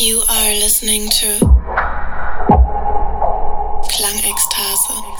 You are listening to Klangekstase.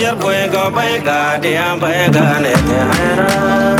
Jer bwega bwega, dia bwega ne dia.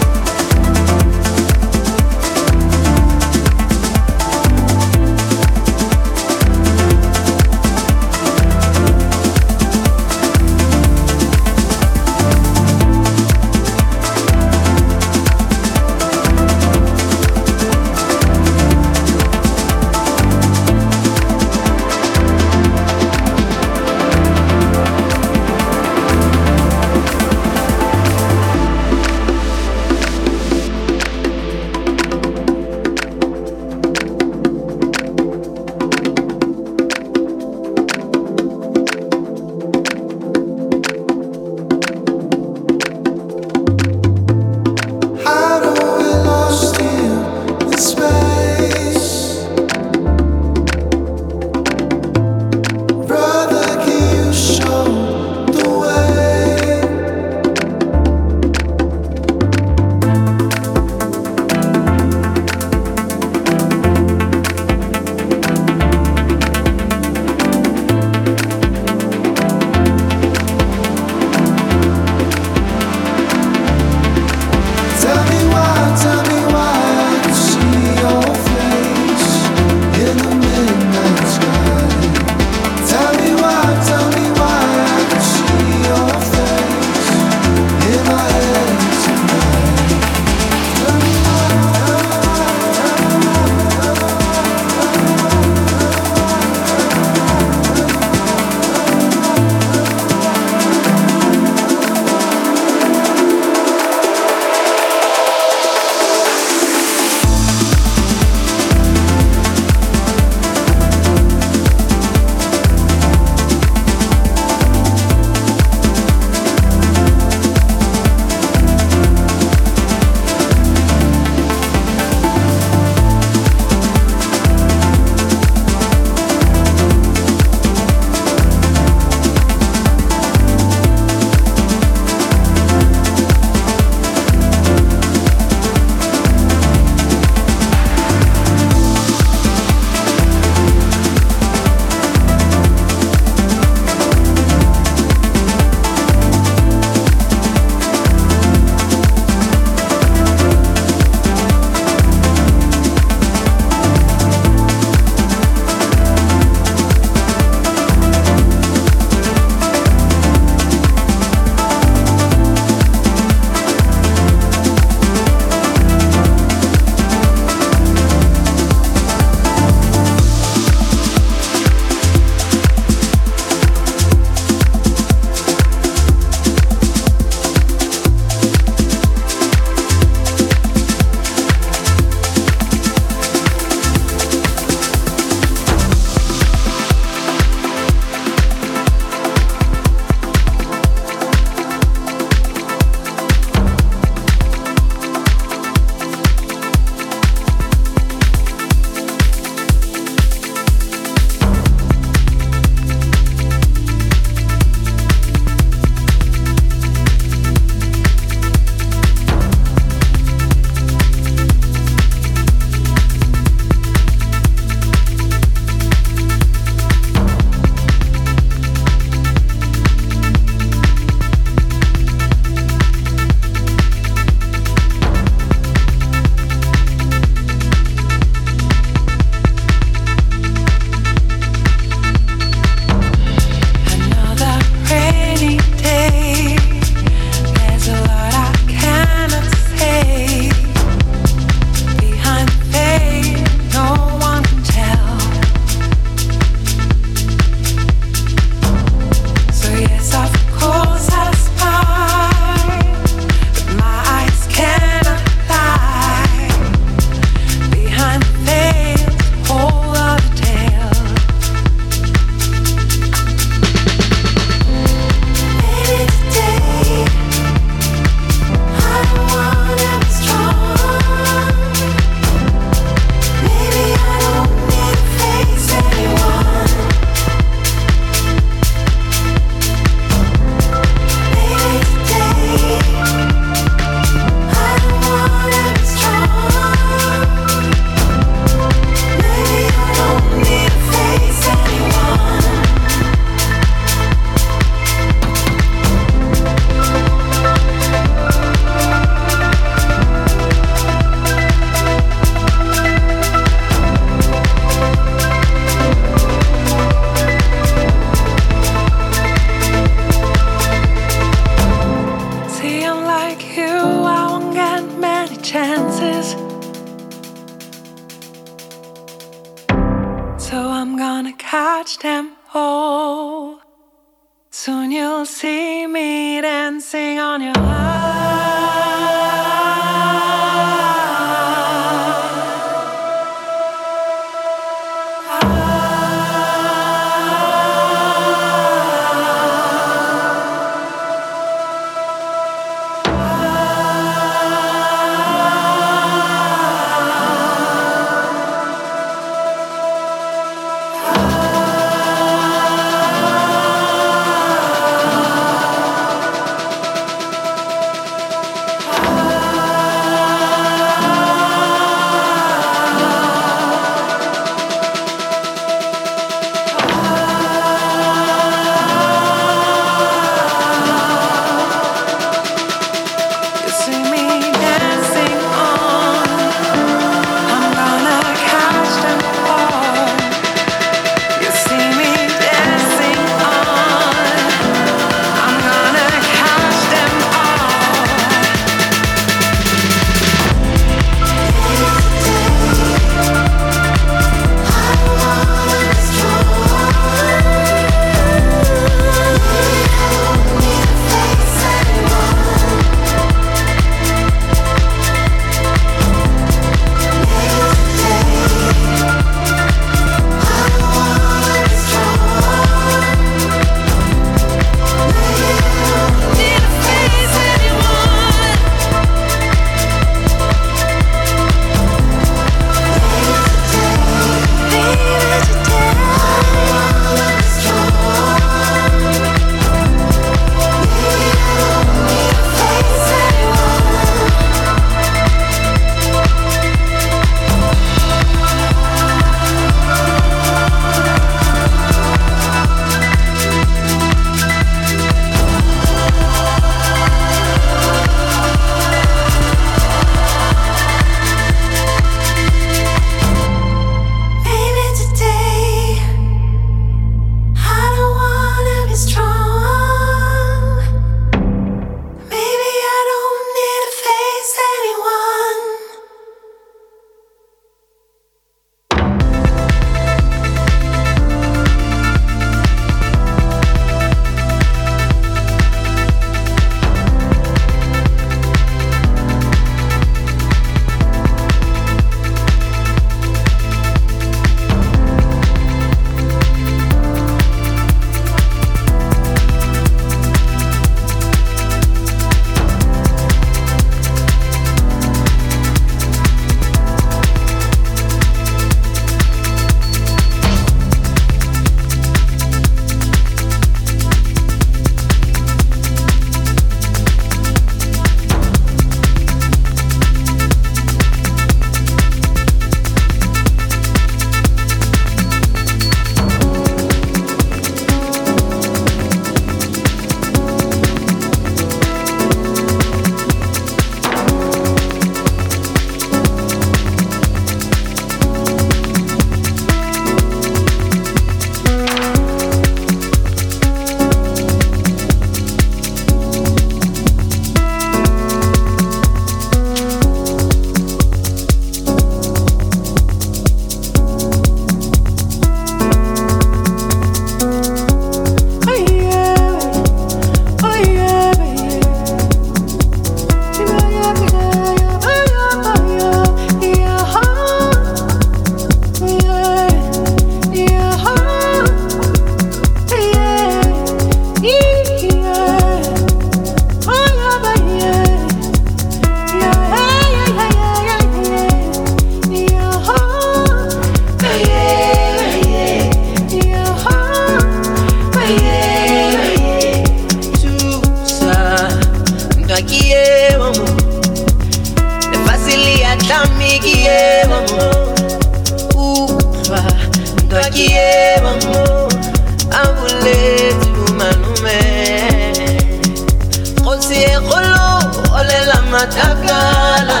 matakala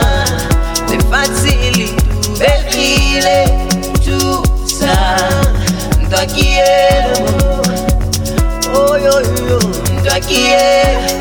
nefatili bekile tusa ntwakielo oyoyo ntwakielo